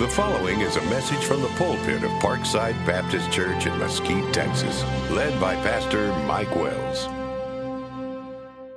The following is a message from the pulpit of Parkside Baptist Church in Mesquite, Texas, led by Pastor Mike Wells.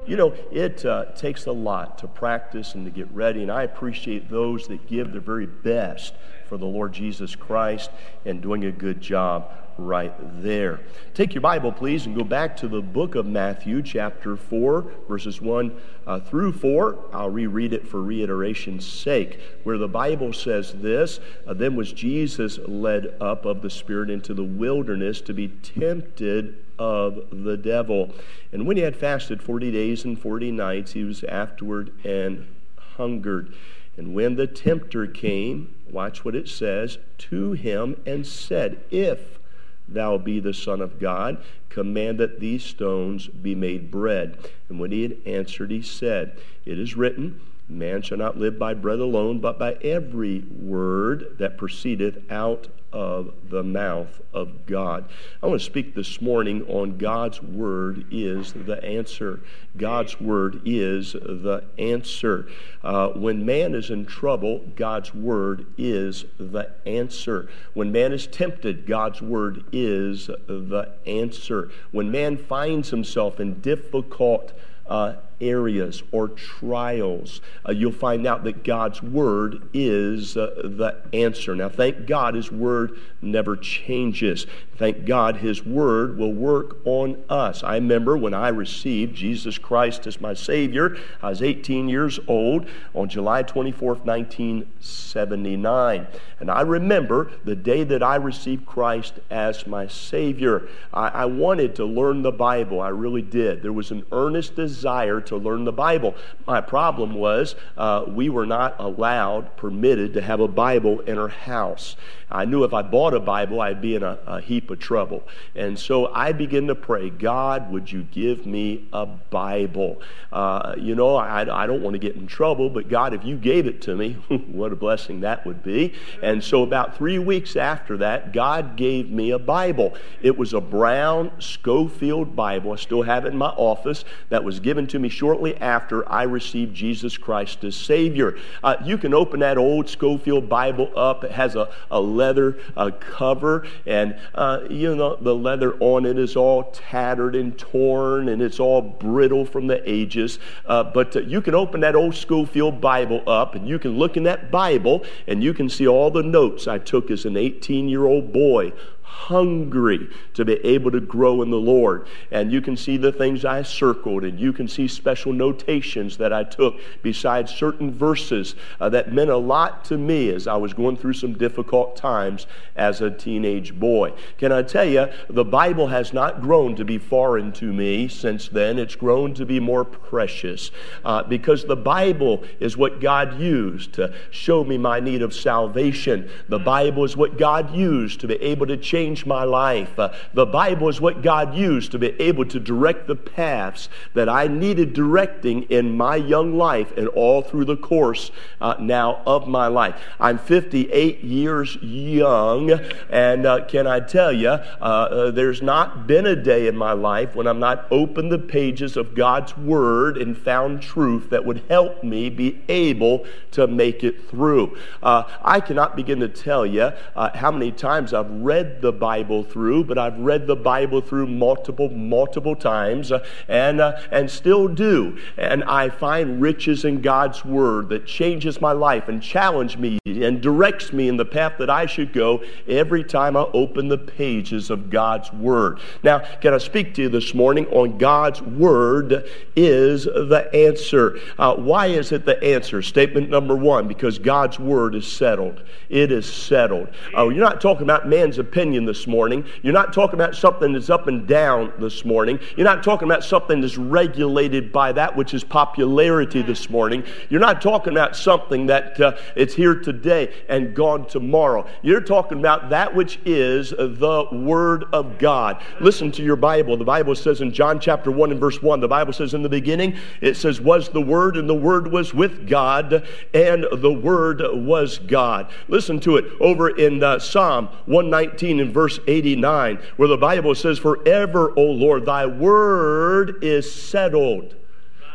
You know, it uh, takes a lot to practice and to get ready, and I appreciate those that give their very best for the Lord Jesus Christ and doing a good job right there. Take your Bible, please, and go back to the book of Matthew, chapter 4, verses 1 uh, through 4. I'll reread it for reiteration's sake, where the Bible says this uh, Then was Jesus led up of the Spirit into the wilderness to be tempted of the devil. And when he had fasted 40 days and 40 nights, he was afterward and hungered. And when the tempter came, watch what it says, to him and said, If thou be the Son of God, command that these stones be made bread. And when he had answered, he said, It is written, Man shall not live by bread alone, but by every word that proceedeth out of the mouth of God. I want to speak this morning on God's Word is the answer. God's Word is the answer. Uh, when man is in trouble, God's Word is the answer. When man is tempted, God's Word is the answer. When man finds himself in difficult uh, areas or trials, uh, you'll find out that God's Word is uh, the answer. Now, thank God His Word never changes. Thank God His Word will work on us. I remember when I received Jesus Christ as my Savior, I was 18 years old on July 24th, 1979. And I remember the day that I received Christ as my Savior. I, I wanted to learn the Bible. I really did. There was an earnest desire to learn the Bible. My problem was uh, we were not allowed, permitted to have a Bible in our house. I knew if I bought a Bible, I'd be in a, a heap of trouble. And so I began to pray, God, would you give me a Bible? Uh, you know, I, I don't want to get in trouble, but God, if you gave it to me, what a blessing that would be. And so about three weeks after that, God gave me a Bible. It was a brown Scofield Bible. I still have it in my office that was given to me shortly after I received Jesus Christ as Savior. Uh, you can open that old Scofield Bible up. It has a, a leather uh, cover, and uh, you know the leather on it is all tattered and torn, and it's all brittle from the ages. Uh, but you can open that old Scofield Bible up, and you can look in that Bible, and you can see all the notes I took as an 18 year old boy hungry to be able to grow in the Lord. And you can see the things I circled, and you can see special notations that I took besides certain verses uh, that meant a lot to me as I was going through some difficult times as a teenage boy. Can I tell you, the Bible has not grown to be foreign to me since then. It's grown to be more precious uh, because the Bible is what God used to show me my need of salvation. The Bible is what God used to be able to change changed my life. Uh, the Bible is what God used to be able to direct the paths that I needed directing in my young life and all through the course uh, now of my life. I'm 58 years young, and uh, can I tell you, uh, uh, there's not been a day in my life when I'm not opened the pages of God's Word and found truth that would help me be able to make it through. Uh, I cannot begin to tell you how many times I've read the Bible through, but I've read the Bible through multiple, multiple times uh, and, uh, and still do. And I find riches in God's Word that changes my life and challenges me and directs me in the path that I should go every time I open the pages of God's Word. Now, can I speak to you this morning on God's Word is the answer? Uh, why is it the answer? Statement number one, because God's Word is settled. It is settled. Uh, you're not talking about man's opinion this morning. You're not talking about something that's up and down this morning. You're not talking about something that's regulated by that which is popularity this morning. You're not talking about something that uh, it's here today and gone tomorrow. You're talking about that which is the Word of God. Listen to your Bible. The Bible says in John chapter 1 and verse 1, the Bible says in the beginning, it says, was the Word, and the Word was with God, and the Word was God. Listen to it over in uh, Psalm 119 and verse 89, where the Bible says, Forever, O Lord, thy word is settled.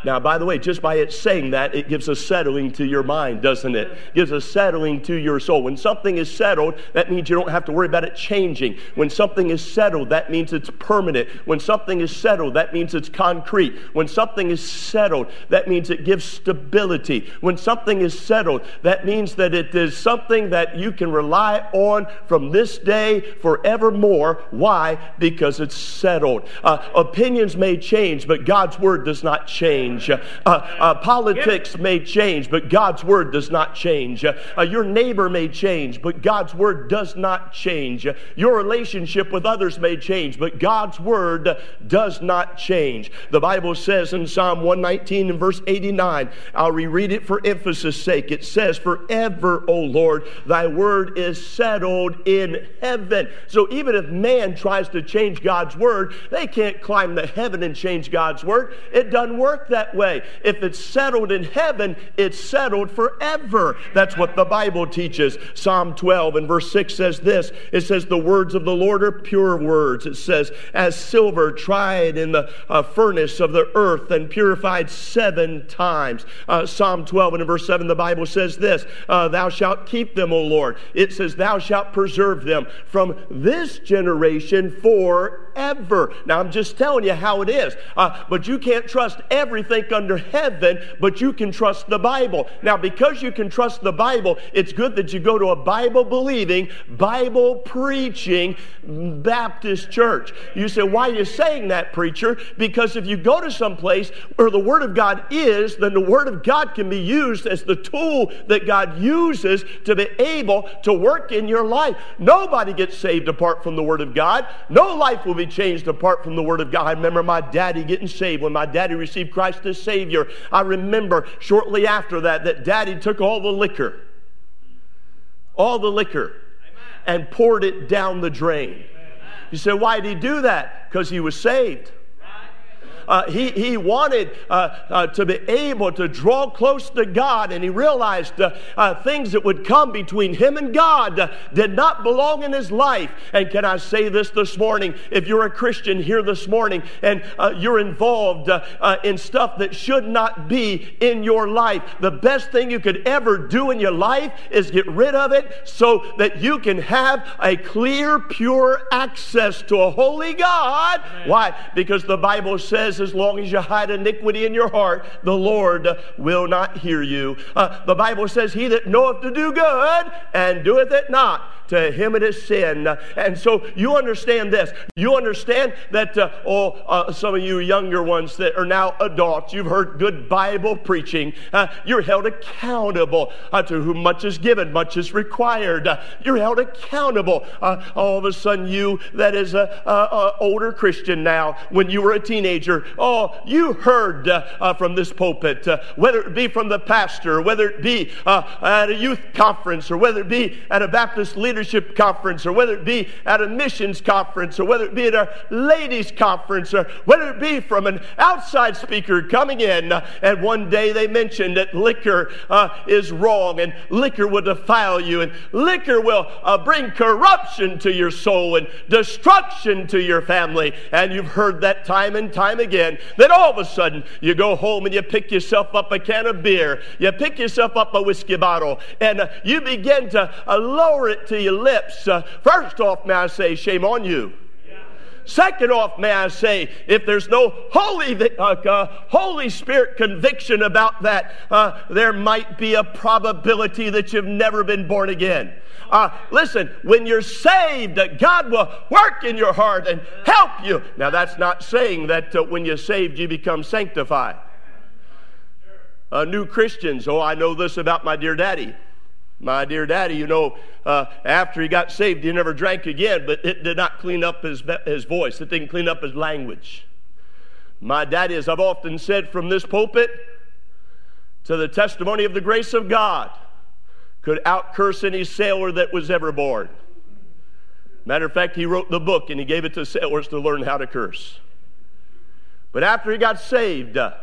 Now, by the way, just by it saying that, it gives a settling to your mind, doesn't it? it? Gives a settling to your soul. When something is settled, that means you don't have to worry about it changing. When something is settled, that means it's permanent. When something is settled, that means it's concrete. When something is settled, that means it gives stability. When something is settled, that means that it is something that you can rely on from this day forevermore. Why? Because it's settled. Uh, opinions may change, but God's word does not change change. Uh, uh, politics may change, but God's word does not change. Uh, your neighbor may change, but God's word does not change. Your relationship with others may change, but God's word does not change. The Bible says in Psalm 119 and verse 89, I'll reread it for emphasis' sake. It says, Forever, O Lord, thy word is settled in heaven. So even if man tries to change God's word, they can't climb the heaven and change God's word. It doesn't work that that way. If it's settled in heaven, it's settled forever. That's what the Bible teaches. Psalm 12 and verse 6 says this it says, The words of the Lord are pure words. It says, As silver tried in the uh, furnace of the earth and purified seven times. Uh, Psalm 12 and verse 7, the Bible says this uh, Thou shalt keep them, O Lord. It says, Thou shalt preserve them from this generation forever. Now, I'm just telling you how it is. Uh, but you can't trust everything think under heaven, but you can trust the Bible. Now, because you can trust the Bible, it's good that you go to a Bible believing, Bible preaching Baptist church. You say, why are you saying that, preacher? Because if you go to some place where the Word of God is, then the Word of God can be used as the tool that God uses to be able to work in your life. Nobody gets saved apart from the Word of God. No life will be changed apart from the Word of God. I remember my daddy getting saved when my daddy received Christ Christ as Savior. I remember shortly after that that Daddy took all the liquor, all the liquor, and poured it down the drain. You say, why did he do that? Because he was saved. Uh, he, he wanted uh, uh, to be able to draw close to God, and he realized uh, uh, things that would come between him and God did not belong in his life. And can I say this this morning? If you're a Christian here this morning and you're involved in stuff that should not be in your life, the best thing you could ever do in your life is get rid of it so that you can have a clear, pure access to a holy God. Amen. Why? Because the Bible says as long as you hide iniquity in your heart, the Lord will not hear you. Uh, the Bible says, He that knoweth to do good and doeth it not, to him it is sin. And so you understand this. You understand that, uh, oh, uh, some of you younger ones that are now adults, you've heard good Bible preaching. Uh, you're held accountable uh, to whom much is given, much is required. Uh, you're held accountable. Uh, all of a sudden, you that is a, a, a, older Christian now, when you were a teenager, Oh, you heard uh, uh, from this pulpit, uh, whether it be from the pastor, whether it be uh, at a youth conference, or whether it be at a Baptist leadership conference, or whether it be at a missions conference, or whether it be at a ladies' conference, or whether it be from an outside speaker coming in. Uh, and one day they mentioned that liquor uh, is wrong, and liquor will defile you, and liquor will bring corruption to your soul and destruction to your family. And you've heard that time and time again again, then all of a sudden you go home and you pick yourself up a can of beer, you pick yourself up a whiskey bottle, and uh, you begin to uh, lower it to your lips. Uh, first off, may I say, shame on you. Second off, may I say, if there's no Holy, uh, uh, Holy Spirit conviction about that, uh, there might be a probability that you've never been born again. Uh, listen, when you're saved, God will work in your heart and help you. Now, that's not saying that uh, when you're saved, you become sanctified. Uh, new Christians, oh, I know this about my dear daddy. My dear daddy, you know, uh, after he got saved, he never drank again, but it did not clean up his, his voice. It didn't clean up his language. My daddy, as I've often said from this pulpit, to the testimony of the grace of God, could outcurse any sailor that was ever born. Matter of fact, he wrote the book and he gave it to sailors to learn how to curse. But after he got saved, uh,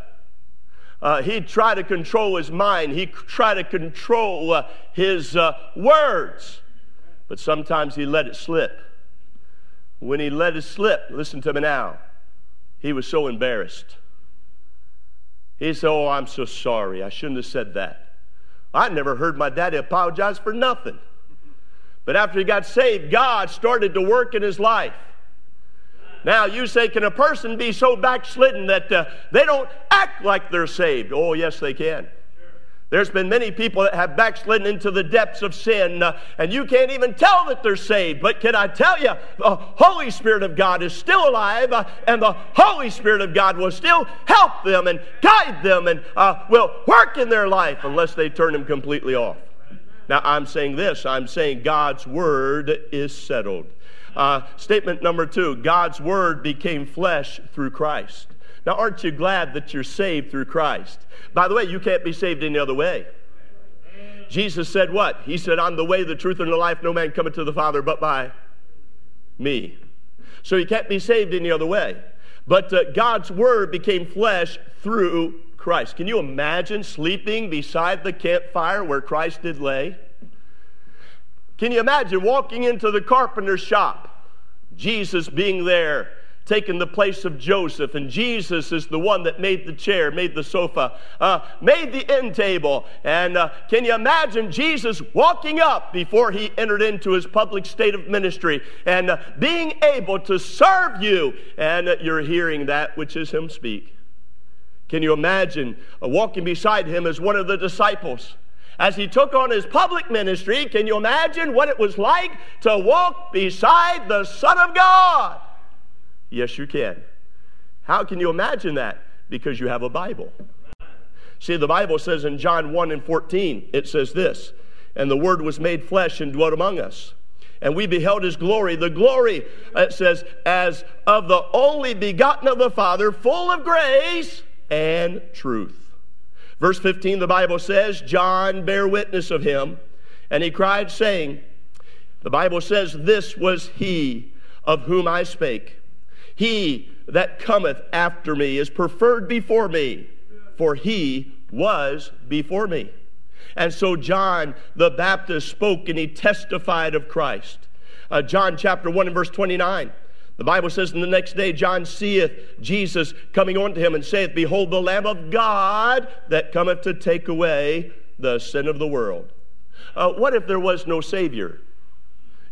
uh, he'd try to control his mind. He'd try to control uh, his uh, words. But sometimes he let it slip. When he let it slip, listen to me now, he was so embarrassed. He said, Oh, I'm so sorry. I shouldn't have said that. I never heard my daddy apologize for nothing. But after he got saved, God started to work in his life. Now, you say, can a person be so backslidden that uh, they don't act like they're saved? Oh, yes, they can. There's been many people that have backslidden into the depths of sin, uh, and you can't even tell that they're saved. But can I tell you, the Holy Spirit of God is still alive, uh, and the Holy Spirit of God will still help them and guide them and uh, will work in their life unless they turn Him completely off. Now, I'm saying this I'm saying God's Word is settled. Uh, statement number two God's Word became flesh through Christ. Now, aren't you glad that you're saved through Christ? By the way, you can't be saved any other way. Jesus said what? He said, I'm the way, the truth, and the life. No man cometh to the Father but by me. So you can't be saved any other way. But uh, God's Word became flesh through Christ. Can you imagine sleeping beside the campfire where Christ did lay? Can you imagine walking into the carpenter's shop, Jesus being there, taking the place of Joseph, and Jesus is the one that made the chair, made the sofa, uh, made the end table. And uh, can you imagine Jesus walking up before he entered into his public state of ministry and uh, being able to serve you, and you're hearing that which is him speak? Can you imagine uh, walking beside him as one of the disciples? As he took on his public ministry, can you imagine what it was like to walk beside the Son of God? Yes, you can. How can you imagine that? Because you have a Bible. See, the Bible says in John 1 and 14, it says this, and the Word was made flesh and dwelt among us. And we beheld his glory. The glory, it says, as of the only begotten of the Father, full of grace and truth. Verse 15, the Bible says, John bare witness of him, and he cried, saying, The Bible says, This was he of whom I spake. He that cometh after me is preferred before me, for he was before me. And so John the Baptist spoke and he testified of Christ. Uh, John chapter 1 and verse 29. The Bible says, And the next day John seeth Jesus coming unto him and saith, Behold, the Lamb of God that cometh to take away the sin of the world. Uh, what if there was no Savior?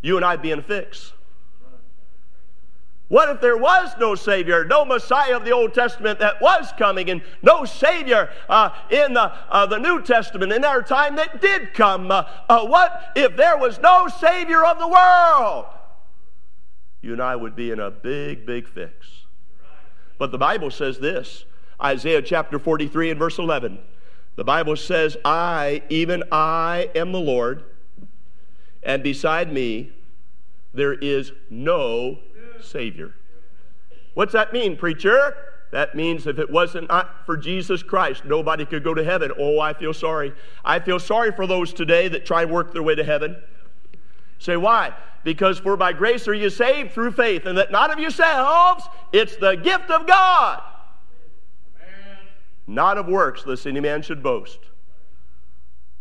You and I be in a fix. What if there was no Savior, no Messiah of the Old Testament that was coming, and no Savior uh, in the, uh, the New Testament in our time that did come? Uh, uh what if there was no Savior of the world? You and I would be in a big, big fix. But the Bible says this Isaiah chapter 43 and verse 11. The Bible says, I, even I, am the Lord, and beside me there is no Savior. What's that mean, preacher? That means if it wasn't not for Jesus Christ, nobody could go to heaven. Oh, I feel sorry. I feel sorry for those today that try and work their way to heaven. Say, why? Because for by grace are you saved through faith, and that not of yourselves, it's the gift of God. Amen. Not of works, lest any man should boast.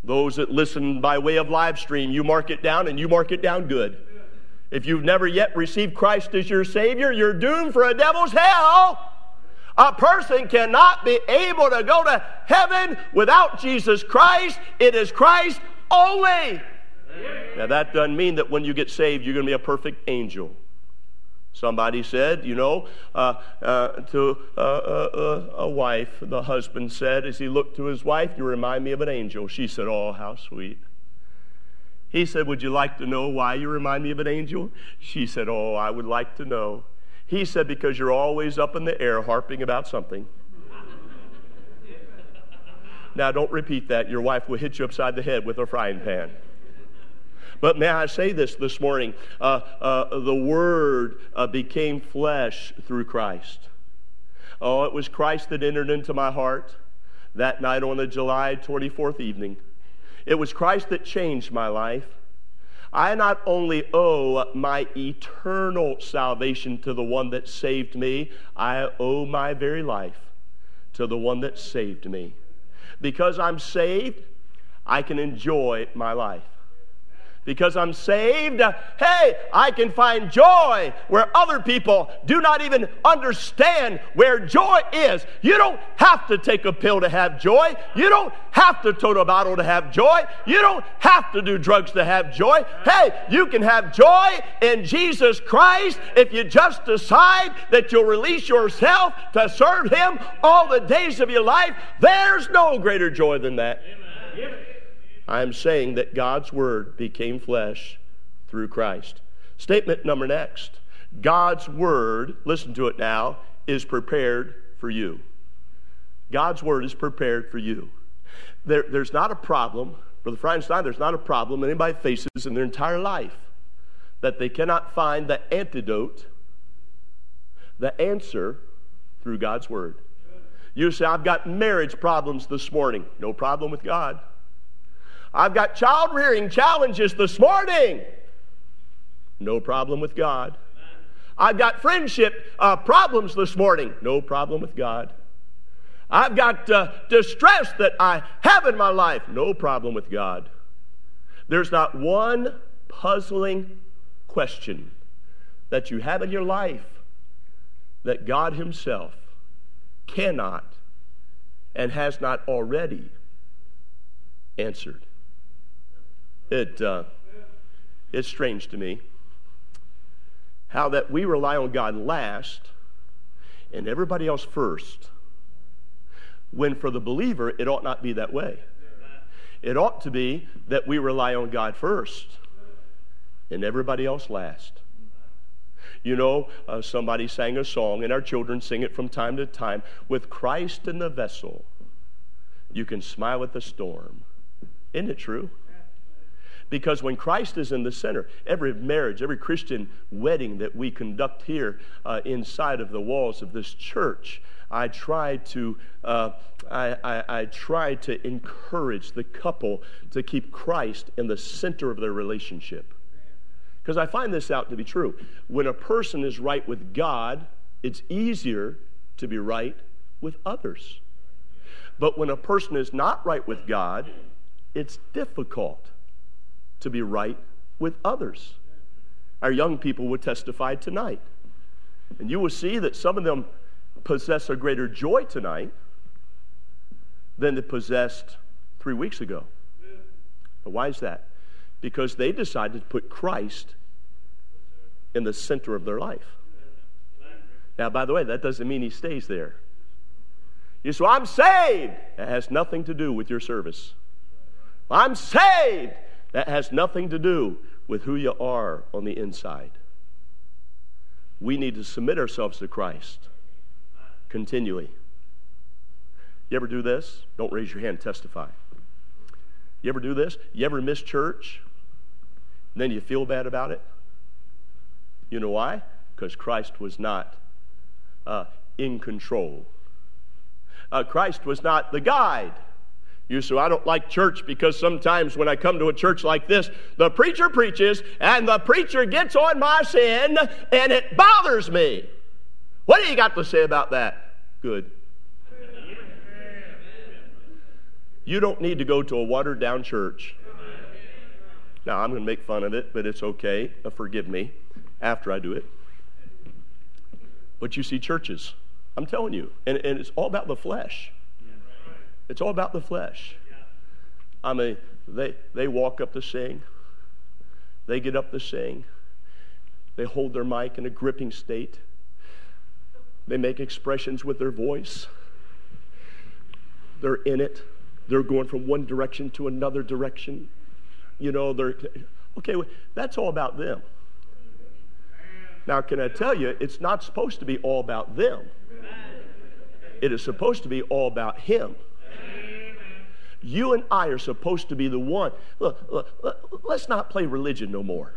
Those that listen by way of live stream, you mark it down and you mark it down good. If you've never yet received Christ as your Savior, you're doomed for a devil's hell. A person cannot be able to go to heaven without Jesus Christ. It is Christ only. Now, that doesn't mean that when you get saved, you're going to be a perfect angel. Somebody said, you know, uh, uh, to uh, uh, uh, a wife, the husband said, as he looked to his wife, You remind me of an angel. She said, Oh, how sweet. He said, Would you like to know why you remind me of an angel? She said, Oh, I would like to know. He said, Because you're always up in the air harping about something. now, don't repeat that. Your wife will hit you upside the head with a frying pan. But may I say this this morning? Uh, uh, the Word uh, became flesh through Christ. Oh, it was Christ that entered into my heart that night on the July 24th evening. It was Christ that changed my life. I not only owe my eternal salvation to the one that saved me, I owe my very life to the one that saved me. Because I'm saved, I can enjoy my life. Because I'm saved, hey, I can find joy where other people do not even understand where joy is. You don't have to take a pill to have joy. You don't have to tote a bottle to have joy. You don't have to do drugs to have joy. Hey, you can have joy in Jesus Christ if you just decide that you'll release yourself to serve Him all the days of your life. There's no greater joy than that. Amen. I'm saying that God's Word became flesh through Christ. Statement number next God's Word, listen to it now, is prepared for you. God's Word is prepared for you. There, there's not a problem, Brother Feinstein, there's not a problem anybody faces in their entire life that they cannot find the antidote, the answer through God's Word. You say, I've got marriage problems this morning. No problem with God. I've got child rearing challenges this morning. No problem with God. I've got friendship uh, problems this morning. No problem with God. I've got uh, distress that I have in my life. No problem with God. There's not one puzzling question that you have in your life that God Himself cannot and has not already answered. It, uh, it's strange to me how that we rely on God last and everybody else first, when for the believer, it ought not be that way. It ought to be that we rely on God first and everybody else last. You know, uh, somebody sang a song, and our children sing it from time to time with Christ in the vessel. You can smile at the storm. Isn't it true? Because when Christ is in the center, every marriage, every Christian wedding that we conduct here uh, inside of the walls of this church, I try to uh, I, I, I, try to encourage the couple to keep Christ in the center of their relationship. Because I find this out to be true. When a person is right with God, it's easier to be right with others. But when a person is not right with God, it's difficult to be right with others. Our young people would testify tonight. And you will see that some of them possess a greater joy tonight than they possessed three weeks ago. Why is that? Because they decided to put Christ in the center of their life. Now, by the way, that doesn't mean he stays there. You say, well, I'm saved. That has nothing to do with your service. I'm saved. That has nothing to do with who you are on the inside. We need to submit ourselves to Christ continually. You ever do this? Don't raise your hand, testify. You ever do this? You ever miss church? Then you feel bad about it? You know why? Because Christ was not uh, in control. Uh, Christ was not the guide. You say, I don't like church because sometimes when I come to a church like this, the preacher preaches and the preacher gets on my sin and it bothers me. What do you got to say about that? Good. You don't need to go to a watered down church. Now, I'm going to make fun of it, but it's okay. Forgive me after I do it. But you see churches, I'm telling you, and, and it's all about the flesh. It's all about the flesh. I mean, they, they walk up to sing, they get up to sing, they hold their mic in a gripping state, they make expressions with their voice, they're in it, they're going from one direction to another direction. You know, they're, okay, that's all about them. Now, can I tell you, it's not supposed to be all about them. It is supposed to be all about Him. You and I are supposed to be the one. Look, look, let's not play religion no more.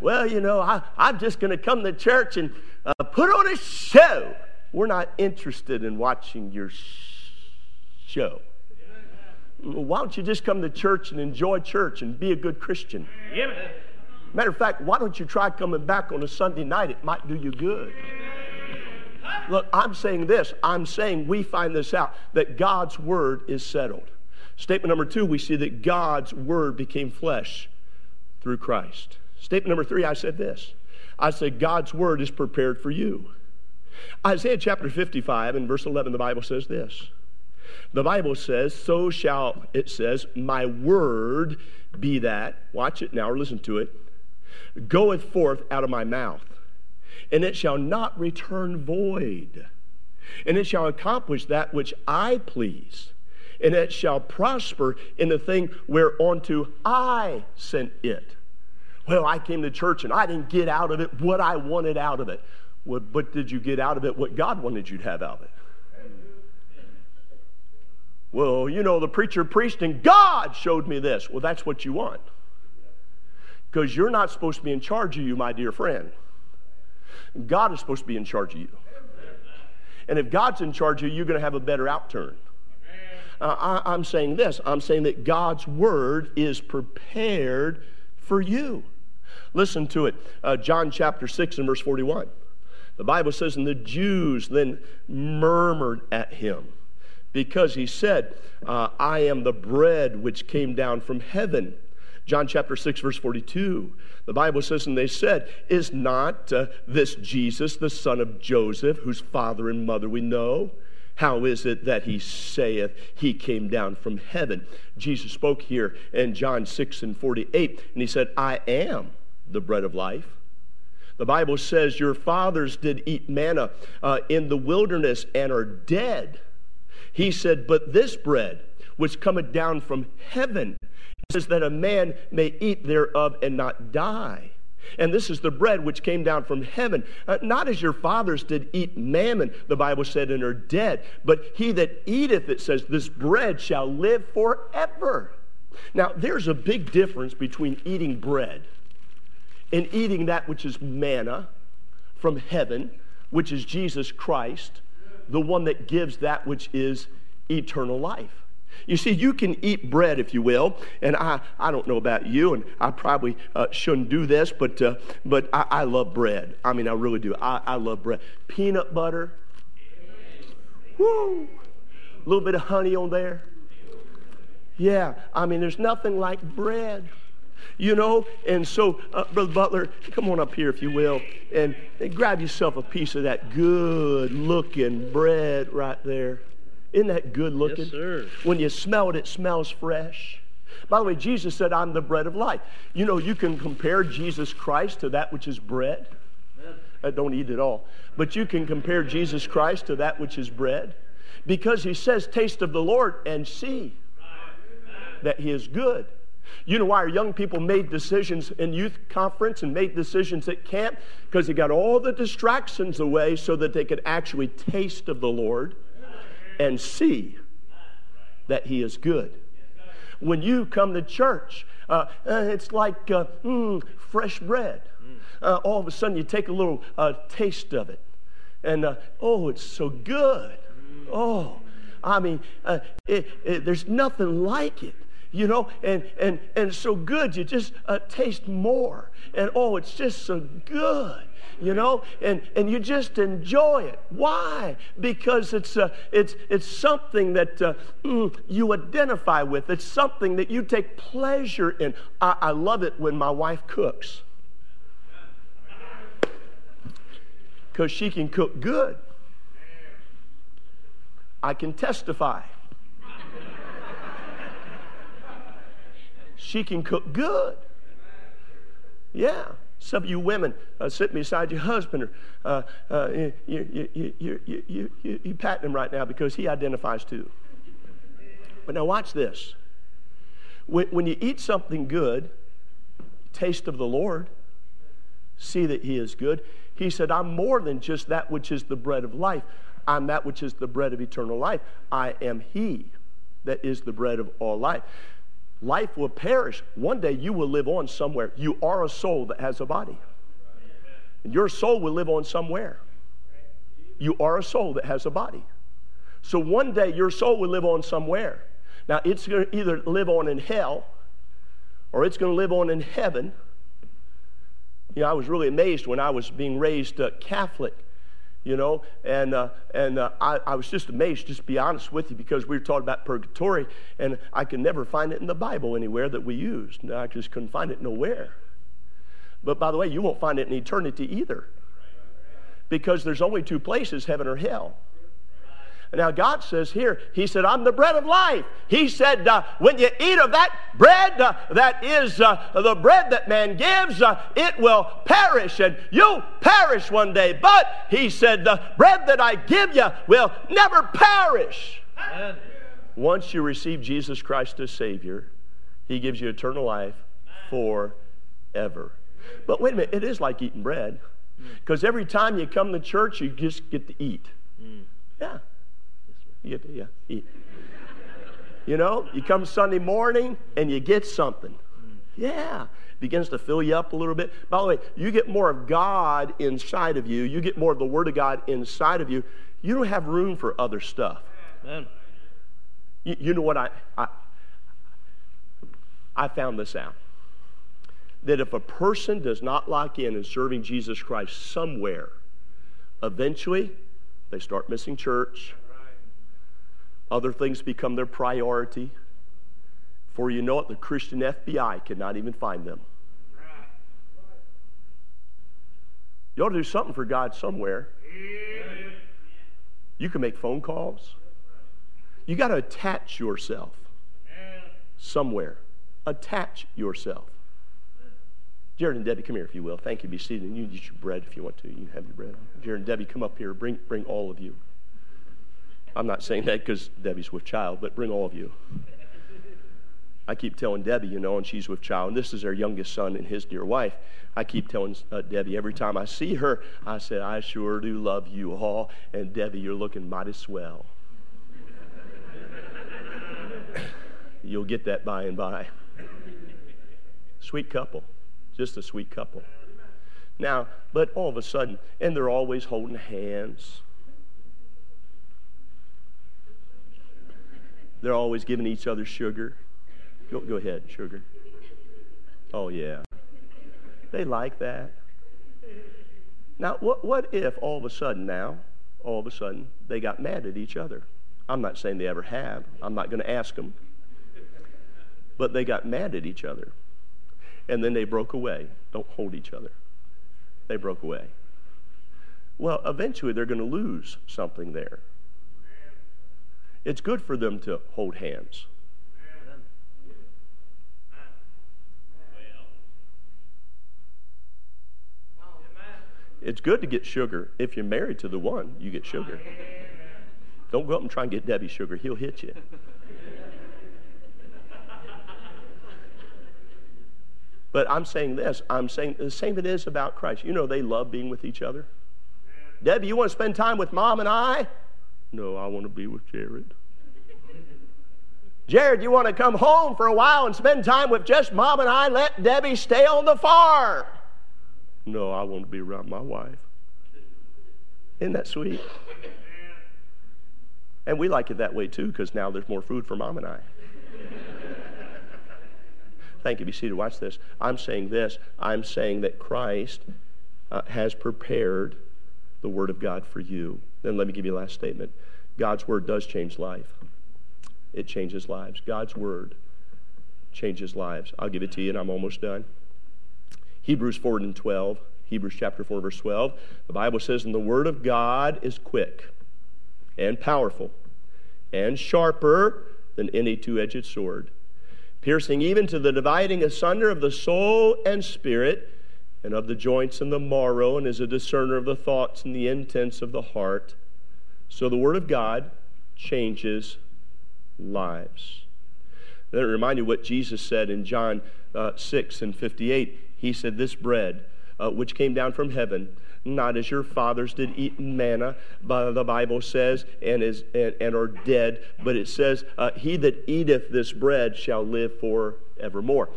Well, you know, I, I'm just going to come to church and uh, put on a show. We're not interested in watching your sh- show. Why don't you just come to church and enjoy church and be a good Christian? Matter of fact, why don't you try coming back on a Sunday night? It might do you good. Look, I'm saying this. I'm saying we find this out that God's word is settled. Statement number two, we see that God's word became flesh. through Christ. Statement number three, I said this. I said, God's word is prepared for you. Isaiah chapter 55 and verse 11, the Bible says this. The Bible says, So shall, it says, my word be that, watch it now or listen to it, goeth forth out of my mouth, and it shall not return void, and it shall accomplish that which I please, and it shall prosper in the thing whereunto I sent it. Well, I came to church and I didn't get out of it what I wanted out of it. Well, but did you get out of it what God wanted you to have out of it? Well, you know, the preacher preached and God showed me this. Well, that's what you want. Because you're not supposed to be in charge of you, my dear friend. God is supposed to be in charge of you. And if God's in charge of you, you're going to have a better outturn. Uh, I, am saying this I'm saying that God's word is prepared for you. Listen to it. Uh, John chapter 6 and verse 41. The Bible says, And the Jews then murmured at him because he said, uh, I am the bread which came down from heaven. John chapter 6, verse 42. The Bible says, And they said, Is not uh, this Jesus, the son of Joseph, whose father and mother we know? How is it that he saith he came down from heaven? Jesus spoke here in John 6 and 48, and he said, I am the bread of life. The Bible says, Your fathers did eat manna uh, in the wilderness and are dead. He said, But this bread, which cometh down from heaven, says that a man may eat thereof and not die. And this is the bread which came down from heaven, uh, not as your fathers did eat mammon, the Bible said, and are dead, but he that eateth, it says, this bread shall live forever. Now, there's a big difference between eating bread and eating that which is manna from heaven, which is Jesus Christ, the one that gives that which is eternal life. You see, you can eat bread, if you will, and I, I don't know about you, and I probably uh, shouldn't do this, but, uh, but I, I, love bread. I mean, I really do. I, I love bread. Peanut butter, woo, a little bit of honey on there. Yeah, I mean, there's nothing like bread you know? And so, uh, Brother Butler, come on up here, if you will, and, and grab yourself a piece of that good looking bread right there. Isn't that good looking? Yes, sir. When you smell it, it smells fresh. By the way, Jesus said, I'm the bread of life. You know, you can compare Jesus Christ to that which is bread. Uh, don't eat it all. But you can compare Jesus Christ to that which is bread because he says, Taste of the Lord and see that he is good. You know why our young people made decisions in youth conference and made decisions at camp? Because they got all the distractions away so that they could actually taste of the Lord and see that He is good. When you come to church, uh, uh it's like uh, mm, fresh bread. Uh, all of a sudden, you take a little uh, taste of it. And uh, oh, it's so good. Oh, I mean, it, it, there's nothing like it you know, and, and, and so good, you just uh, taste more. And oh, it's just so good you know, and, and you just enjoy it. Why? Because it's, uh, it's, it's something that uh, mm, you identify with, it's something that you take pleasure in. I, I love it when my wife cooks because she can cook good. I can testify. She can cook good. Yeah. Some of you women uh, sitting beside your husband, or uh, uh, you, you, you, you, you, you, you patting him right now because he identifies too. But now watch this. When, when you eat something good, taste of the Lord, see that he is good. He said, I'm more than just that which is the bread of life. I'm that which is the bread of eternal life. I am he that is the bread of all life. Life will perish. One day you will live on somewhere. You are a soul that has a body. And your soul will live on somewhere. You are a soul that has a body. So one day your soul will live on somewhere. Now it's going to either live on in hell or it's going to live on in heaven. You know, I was really amazed when I was being raised uh, Catholic you know? And uh, and uh, I, I was just amazed just to be honest with you because we were talking about purgatory and i could never find it in the bible anywhere that we used. I just couldn't find it nowhere. But by the way you won't find it in eternity either because there's only two places heaven or hell now, God says here, He said, I'm the bread of life. He said, uh, when you eat of that bread uh, that is uh, the bread that man gives, uh, it will perish and you'll perish one day. But He said, the bread that I give you will never perish. Amen. Once you receive Jesus Christ as Savior, He gives you eternal life forever. But wait a minute, it is like eating bread. Because every time you come to church, you just get to eat. Mm. Yeah. You, yeah, eat. You know, you come Sunday morning and you get something. Yeah. Begins to fill you up a little bit. By the way, you get more of God inside of you, you get more of the Word of God inside of you. You don't have room for other stuff. Amen. You, you know what I, I I found this out. That if a person does not lock in in serving Jesus Christ somewhere, eventually they start missing church, other things become their priority. For you know it, the Christian FBI cannot even find them. You ought to do something for God somewhere. You can make phone calls. You got to attach yourself somewhere. Attach yourself. Jared and Debbie, come here if you will. Thank you. Be seated. You can eat your bread if you want to. You can have your bread. Jared and Debbie, come up here. Bring, bring all of you. I'm not saying that because Debbie's with child, but bring all of you. I keep telling Debbie, you know, and she's with child, and this is our youngest son and his dear wife. I keep telling uh, Debbie every time I see her, I said, I sure do love you all, and Debbie, you're looking mighty swell. You'll get that by and by. Sweet couple, just a sweet couple. Now, but all of a sudden, and they're always holding hands They're always giving each other sugar. Go, go ahead, sugar. Oh, yeah. They like that. Now, what, what if all of a sudden now, all of a sudden, they got mad at each other? I'm not saying they ever have. I'm not going to ask them. But they got mad at each other. And then they broke away. Don't hold each other. They broke away. Well, eventually they're going to lose something there. It's good for them to hold hands. It's good to get sugar. If you're married to the one, you get sugar. Don't go up and try and get Debbie sugar. He'll hit you. But I'm saying this. I'm saying the same it is about Christ. You know, they love being with each other. Debbie, you want to spend time with mom and I? No, I want to be with Jared. Jared, you want to come home for a while and spend time with just mom and I? Let Debbie stay on the farm. No, I want to be around my wife. Isn't that sweet? And we like it that way too because now there's more food for mom and I. Thank you. Be seated. Watch this. I'm saying this. I'm saying that Christ uh, has prepared the Word of God for you. Then let me give you a last statement. God's Word does change life it changes lives. God's word changes lives. I'll give it to you, and I'm almost done. Hebrews 4 and 12. Hebrews chapter 4, verse 12. The Bible says, And the word of God is quick and powerful and sharper than any two edged sword, piercing even to the dividing asunder of the soul and spirit, and of the joints and the marrow, and is a discerner of the thoughts and the intents of the heart. So the word of God changes lives. Let me remind you what Jesus said in John uh, 6 and 58. He said, This bread, uh, which came down from heaven, not as your fathers did eat manna, but the Bible says, and, is, and, and are dead, but it says, uh, He that eateth this bread shall live forevermore.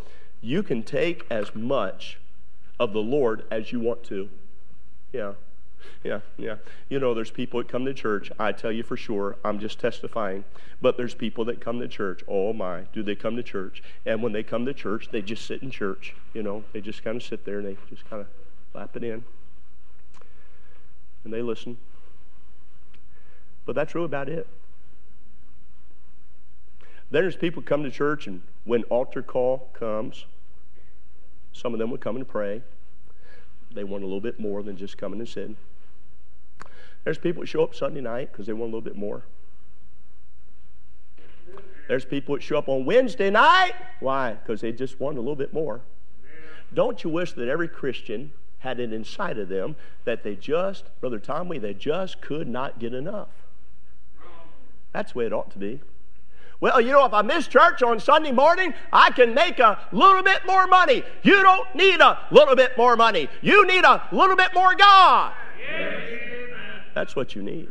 You can take as much of the Lord as you want to. Yeah yeah, yeah. You know, there's people that come to church. I tell you for sure, I'm just testifying. But there's people that come to church. Oh my, do they come to church? And when they come to church, they just sit in church. You know, they just kind of sit there and they just kind of lap it in. And they listen. But that's really about it. Then there's people come to church, and when altar call comes, some of them would come and pray. They want a little bit more than just coming and sitting. There's people that show up Sunday night because they want a little bit more. There's people that show up on Wednesday night. Why? Because they just want a little bit more. Don't you wish that every Christian had it inside of them that they just, Brother Tommy, they just could not get enough? That's the way it ought to be. Well, you know, if I miss church on Sunday morning, I can make a little bit more money. You don't need a little bit more money. You need a little bit more God. That's what you need.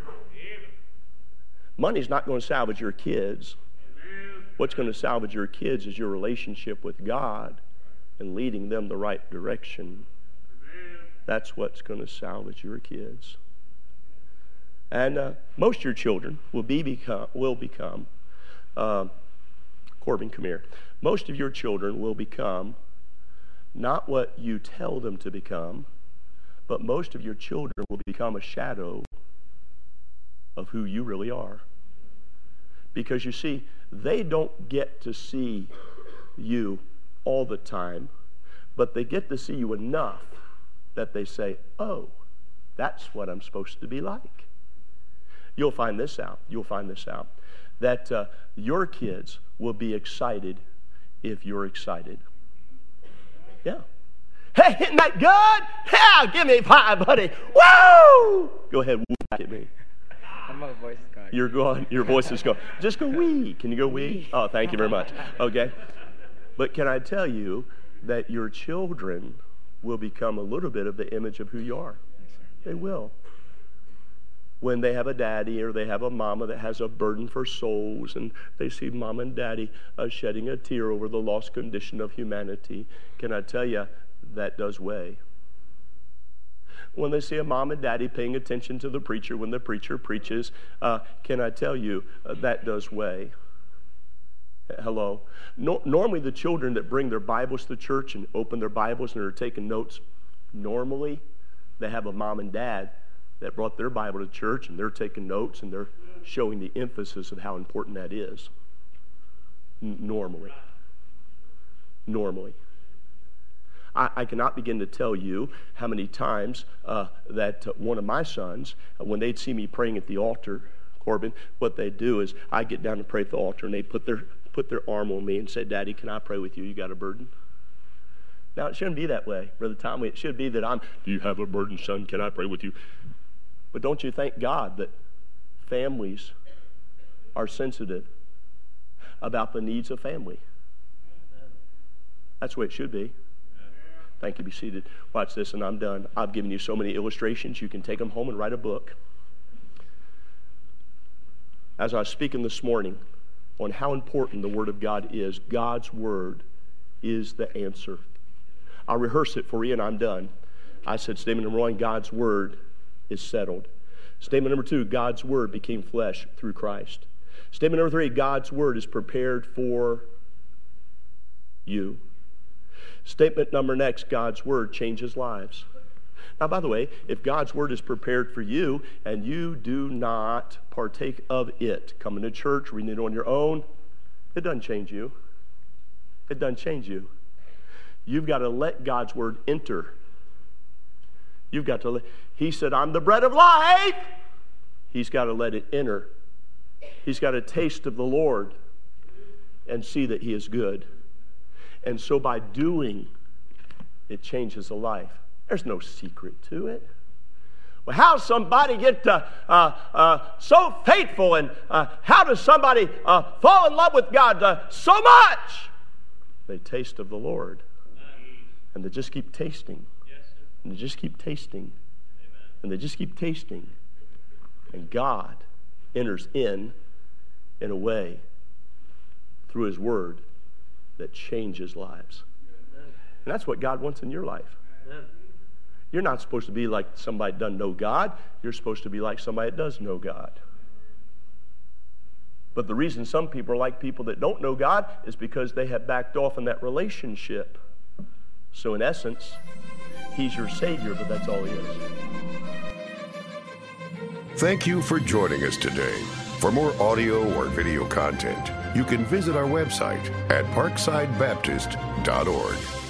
Money's not going to salvage your kids. What's going to salvage your kids is your relationship with God and leading them the right direction. That's what's going to salvage your kids. And uh, most of your children will, be become, will become, uh, Corbin, come here. Most of your children will become not what you tell them to become, but most of your children will become a shadow of who you really are. Because you see, they don't get to see you all the time, but they get to see you enough that they say, oh, that's what I'm supposed to be like. You'll find this out. You'll find this out. That uh, your kids will be excited if you're excited. Yeah. Hey, isn't that good? Yeah, give me five, buddy. Woo! Go ahead, woo back at me. My voice is going. You're going. Your voice is going. Just go wee. Can you go wee? Oh, thank you very much. Okay. But can I tell you that your children will become a little bit of the image of who you are? They will. When they have a daddy or they have a mama that has a burden for souls and they see mom and daddy uh, shedding a tear over the lost condition of humanity, can I tell you that does weigh? when they see a mom and daddy paying attention to the preacher when the preacher preaches, uh, can I tell you uh, that does weigh? Hello. No, normally, the children that bring their Bibles to church and open their Bibles and are taking notes, normally they have a mom and dad that brought their Bible to church and they're taking notes and they're showing the emphasis of how important that is. N- normally. Normally. I, I, cannot begin to tell you how many times uh, that uh, one of my sons, uh, when they'd see me praying at the altar, Corbin, what they'd do is I get down to pray at the altar, and they'd put their put their arm on me and say, "Daddy, can I pray with you? You got a burden." Now it shouldn't be that way, Brother Tommy. It should be that I'm. Do you have a burden, son? Can I pray with you? But don't you thank God that families are sensitive about the needs of family? That's the way it should be. Thank you. Be seated. Watch this, and I'm done. I've given you so many illustrations. You can take them home and write a book. As I was speaking this morning on how important the Word of God is, God's Word is the answer. I'll rehearse it for you, and I'm done. I said, statement number one God's Word is settled. Statement number two God's Word became flesh through Christ. Statement number three God's Word is prepared for you. Statement number next God's Word changes lives. Now, by the way, if God's Word is prepared for you and you do not partake of it, coming to church, reading it on your own, it doesn't change you. It doesn't change you. You've got to let God's Word enter. You've got to let, He said, I'm the bread of life. He's got to let it enter. He's got to taste of the Lord and see that He is good. And so by doing, it changes a life. There's no secret to it. Well, how does somebody get uh, uh, uh, so faithful and uh, how does somebody uh, fall in love with God uh, so much? They taste of the Lord. And they just keep tasting. And they just keep tasting. And they just keep tasting. And God enters in in a way through His Word that changes lives. And that's what God wants in your life. You're not supposed to be like somebody that doesn't know God. You're supposed to be like somebody that does know God. But the reason some people are like people that don't know God is because they have backed off in that relationship. So, in essence, He's your Savior, but that's all He is. Thank you for joining us today. For more audio or video content, you can visit our website at parksidebaptist.org.